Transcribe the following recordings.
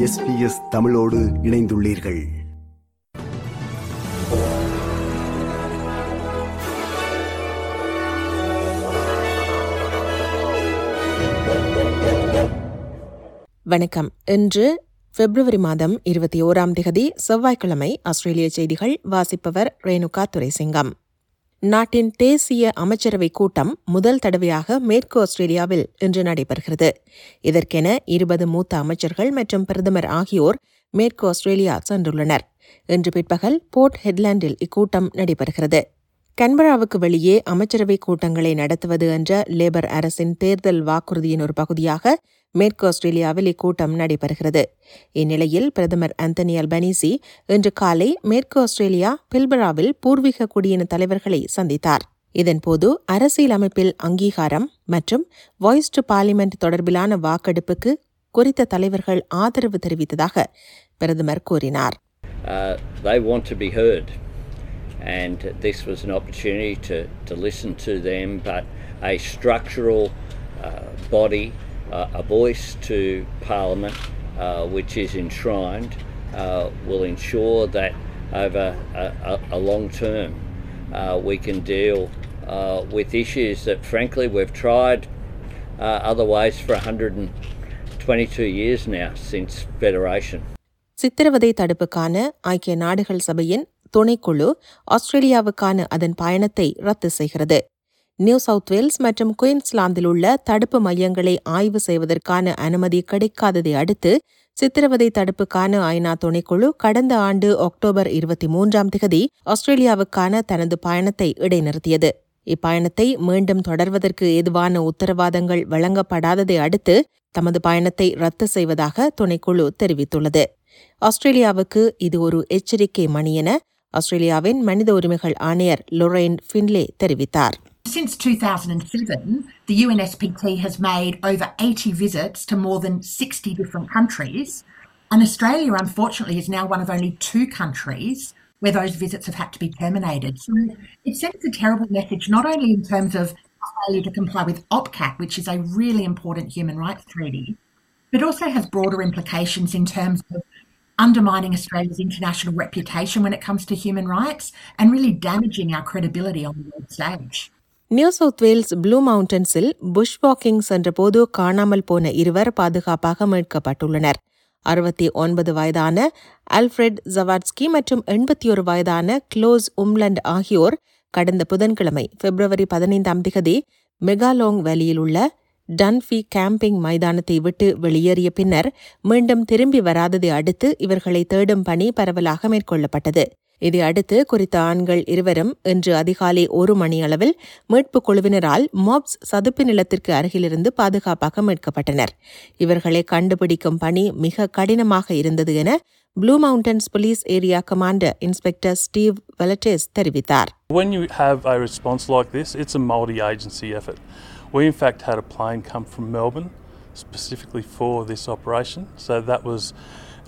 SBS தமிழோடு இணைந்துள்ளீர்கள். வணக்கம். இன்று பிப்ரவரி மாதம் இருபத்தி ஓராம் திகதி செவ்வாய்க்கிழமை ஆஸ்திரேலிய செய்திகள் வாசிப்பவர் ரேணுகா துரைசிங்கம். நாட்டின் தேசிய அமைச்சரவை கூட்டம் முதல் தடவையாக மேற்கு ஆஸ்திரேலியாவில் இன்று நடைபெறுகிறது. இதற்கென இருபது மூத்த அமைச்சர்கள் மற்றும் பிரதமர் ஆகியோர் மேற்கு ஆஸ்திரேலியா சென்றுள்ளனர். இன்று பிற்பகல் போர்ட் ஹெட்லாண்டில் இக்கூட்டம் நடைபெறுகிறது. கன்பராவுக்கு வெளியே அமைச்சரவை கூட்டங்களை நடத்துவது என்ற லேபர் அரசின் தேர்தல் வாக்குறுதியின் ஒரு பகுதியாக மேற்கு ஆஸ்திரேலியாவில் இக்கூட்டம் நடைபெறுகிறது இந்நிலையில் பிரதமர் அந்தனி அல்பனீசி இன்று காலை மேற்கு ஆஸ்திரேலியா பில்பராவில் பூர்வீக குடியின தலைவர்களை சந்தித்தார் இதன்போது அரசியல் அமைப்பில் அங்கீகாரம் மற்றும் வாய்ஸ் டு பார்லிமெண்ட் தொடர்பிலான வாக்கெடுப்புக்கு குறித்த தலைவர்கள் ஆதரவு தெரிவித்ததாக பிரதமர் கூறினார். Uh, and this was an opportunity to, to listen to them, but a structural uh, body, a voice to Parliament, uh, which is enshrined, uh, will ensure that over a, a, a long term uh, we can deal uh, with issues that, frankly, we've tried uh, otherwise for 122 years now since Federation. சித்திரவதை தடுப்புக்கான ஐக்கிய நாடுகள் சபையின் துணைக்குழு ஆஸ்திரேலியாவுக்கான அதன் பயணத்தை ரத்து செய்கிறது new South Wales மற்றும் குயின்ஸ்லாந்தில் உள்ள தடுப்பு மையங்களை ஆய்வு செய்வதற்கான அனுமதி கிடைக்காததை அடுத்து சித்திரவதை தடுப்புக்கான ஐநா துணைக்குழு கடந்த ஆண்டு அக்டோபர் இருபத்தி மூன்றாம் திகதி ஆஸ்திரேலியாவுக்கான தனது பயணத்தை இடைநிறுத்தியது. இப்பயணத்தை மீண்டும் தொடர்வதற்கு ஏதுவான உத்தரவாதங்கள் வழங்கப்படாததை அடுத்து தமது பயணத்தை ரத்து செய்வதாக துணைக்குழு தெரிவித்துள்ளது. ஆஸ்திரேலியாவுக்கு இது ஒரு எச்சரிக்கை மணி என ஆஸ்திரேலியாவின் மனித உரிமைகள் ஆணையர் லொரைன் ஃபின்லே தெரிவித்தார். Since 2007, the UNSPT has made over 80 visits to more than 60 different countries. And Australia, unfortunately, is now one of only two countries where those visits have had to be terminated. So it sends a terrible message, not only in terms of failure to comply with OPCAT, which is a really important human rights treaty, but also has broader implications in terms of undermining Australia's international reputation when it comes to human rights and really damaging our credibility on the world stage. New South Wales Blue மவுண்டன்ஸில் bush walking சென்றபோது காணாமல் போன இருவர் பாதுகாப்பாக மீட்கப்பட்டுள்ளனர். அறுபத்தி ஒன்பது வயதான அல்ஃபிரெட் ஜவாட்ஸ்கி மற்றும் எண்பத்தி ஒரு வயதான க்ளோஸ் உம்லண்ட் ஆகியோர் கடந்த புதன்கிழமை பிப்ரவரி பதினைந்தாம் திகதி மெகாலோங் வேலியில் உள்ள டன்ஃபி கேம்பிங் மைதானத்தை விட்டு வெளியேறிய பின்னர் மீண்டும் திரும்பி வராததை அடுத்து இவர்களை தேடும் பணி பரவலாக மேற்கொள்ளப்பட்டது. இதை அடுத்து குறித்த ஆண்கள் இருவரும் இன்று அதிகாலை ஒரு மணி அளவில் மீட்புக் குழுவினரால் மாப்ஸ் சதுப்பு நிலத்திற்கு அருகிலிருந்து பாதுகாப்பாக மீட்கப்பட்டனர் இவர்களை கண்டுபிடிக்கும் பணி மிக கடினமாக இருந்தது என Blue Mountains police area commander inspector Steve வெலட்டேஸ் தெரிவித்தார் When you have a response like this, it's a multi agency effort. We, in fact, had a plane come from Melbourne specifically for this operation. So that was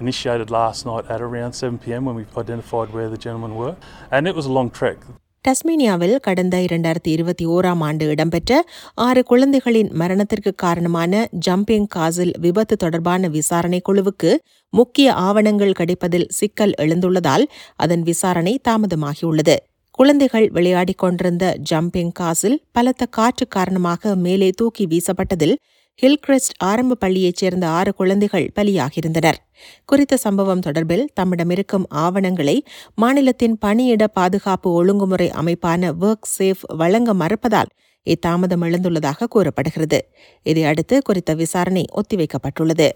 initiated last night at around 7 pm when we identified where the gentlemen were. And it was a long trek. டஸ்மேனியாவில் கடந்த இரண்டாயிரத்தி இருபத்தி ஓராம் ஆண்டு இடம்பெற்ற ஆறு குழந்தைகளின் மரணத்திற்கு காரணமான ஜம்பிங் காசில் விபத்து தொடர்பான விசாரணை குழுவுக்கு முக்கிய ஆவணங்கள் கிடைப்பதில் சிக்கல் எழுந்துள்ளதால் அதன் விசாரணை தாமதமாகியுள்ளது குழந்தைகள் விளையாடிக் கொண்டிருந்த ஜம்பிங் காசில் பலத்த காற்று காரணமாக மேலே தூக்கி வீசப்பட்டதில் ஹில்கிரெஸ்ட் ஆரம்ப பள்ளியைச் சேர்ந்த ஆறு குழந்தைகள் பலியாகியிருந்தனர். குறித்த சம்பவம் தொடர்பில் தம்மிடமிருக்கும் ஆவணங்களை மாநிலத்தின் பணியிட பாதுகாப்பு ஒழுங்குமுறை அமைப்பான ஒர்க் சேஃப் வழங்க மறுப்பதால் இத்தாமதம் எழுந்துள்ளதாக கூறப்படுகிறது. இதையடுத்து குறித்த விசாரணை ஒத்திவைக்கப்பட்டுள்ளது.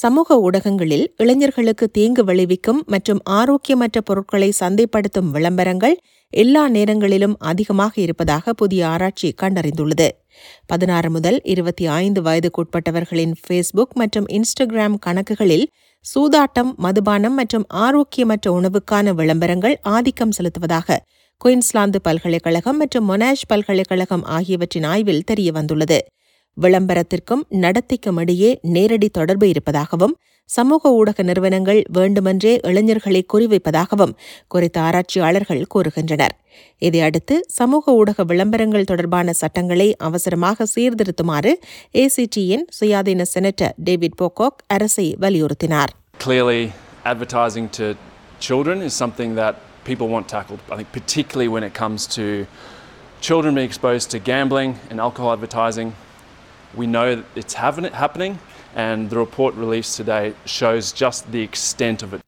சமூக ஊடகங்களில் இளைஞர்களுக்கு தீங்கு விளைவிக்கும் மற்றும் ஆரோக்கியமற்ற பொருட்களை சந்தைப்படுத்தும் விளம்பரங்கள் எல்லா நேரங்களிலும் அதிகமாக இருப்பதாக புதிய ஆராய்ச்சி கண்டறிந்துள்ளது. பதினாறு முதல் இருபத்தி ஐந்து வயதுக்குட்பட்டவர்களின் ஃபேஸ்புக் மற்றும் இன்ஸ்டாகிராம் கணக்குகளில் சூதாட்டம் மதுபானம் மற்றும் ஆரோக்கியமற்ற உணவுக்கான விளம்பரங்கள் ஆதிக்கம் செலுத்துவதாக குயின்ஸ்லாந்து பல்கலைக்கழகம் மற்றும் மொனாஷ் பல்கலைக்கழகம் ஆகியவற்றின் ஆய்வில் தெரியவந்துள்ளது. விளம்பரத்திற்கும் நடத்திக்கும் இடையே நேரடி தொடர்பு இருப்பதாகவும் சமூக ஊடக நிறுவனங்கள் வேண்டுமென்றே இளைஞர்களை குறிவைப்பதாகவும் குறித்த ஆராய்ச்சியாளர்கள் கூறுகின்றனர் இதையடுத்து சமூக ஊடக விளம்பரங்கள் தொடர்பான சட்டங்களை அவசரமாக சீர்திருத்துமாறு ஏசிடியின் சுயாதீன செனட்டர் டேவிட் போகாக் அரசை வலியுறுத்தினார் Clearly, advertising to children is something that people want tackled. I think, particularly when it comes to children being exposed to gambling and alcohol advertising. We know that it's happening, and the report released today shows just the extent of it.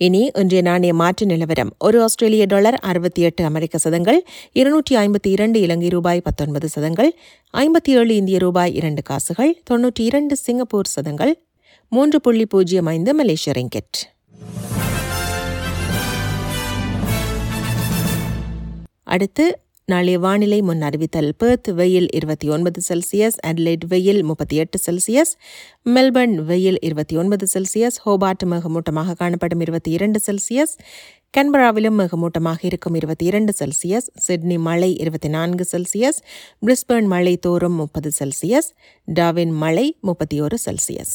இனி இன்றைய நாணய மாற்று நிலவரம் ஒரு ஆஸ்திரேலிய dollar அறுபத்தி எட்டு அமெரிக்க சதங்கள் இருநூற்றி ஐம்பத்தி இரண்டு இலங்கை ரூபாய் பத்தொன்பது சதங்கள் ஐம்பத்தி ஏழு இந்திய ரூபாய் இரண்டு காசுகள் தொன்னூற்றி இரண்டு சிங்கப்பூர் சதங்கள் மூன்று புள்ளி பூஜ்ஜியம் ஐந்து மலேசிய ரிங்கெட் அடுத்து நாளைய வானிலை முன் அறிவித்தல் பெர்த் வெயில் இருபத்தி ஒன்பது செல்சியஸ் அட்லைட் வெயில் முப்பத்தி எட்டு செல்சியஸ் மெல்பர்ன் வெயில் இருபத்தி ஒன்பது செல்சியஸ் ஹோபார்ட் மேகமூட்டமாக காணப்படும் இருபத்தி இரண்டு செல்சியஸ் கன்பராவிலும் மேகமூட்டமாக இருக்கும் இருபத்தி இரண்டு செல்சியஸ் சிட்னி மழை இருபத்தி நான்கு செல்சியஸ் பிரிஸ்பர்ன் மழை தோறும் முப்பது செல்சியஸ் டாவின் மழை முப்பத்தி ஒரு செல்சியஸ்.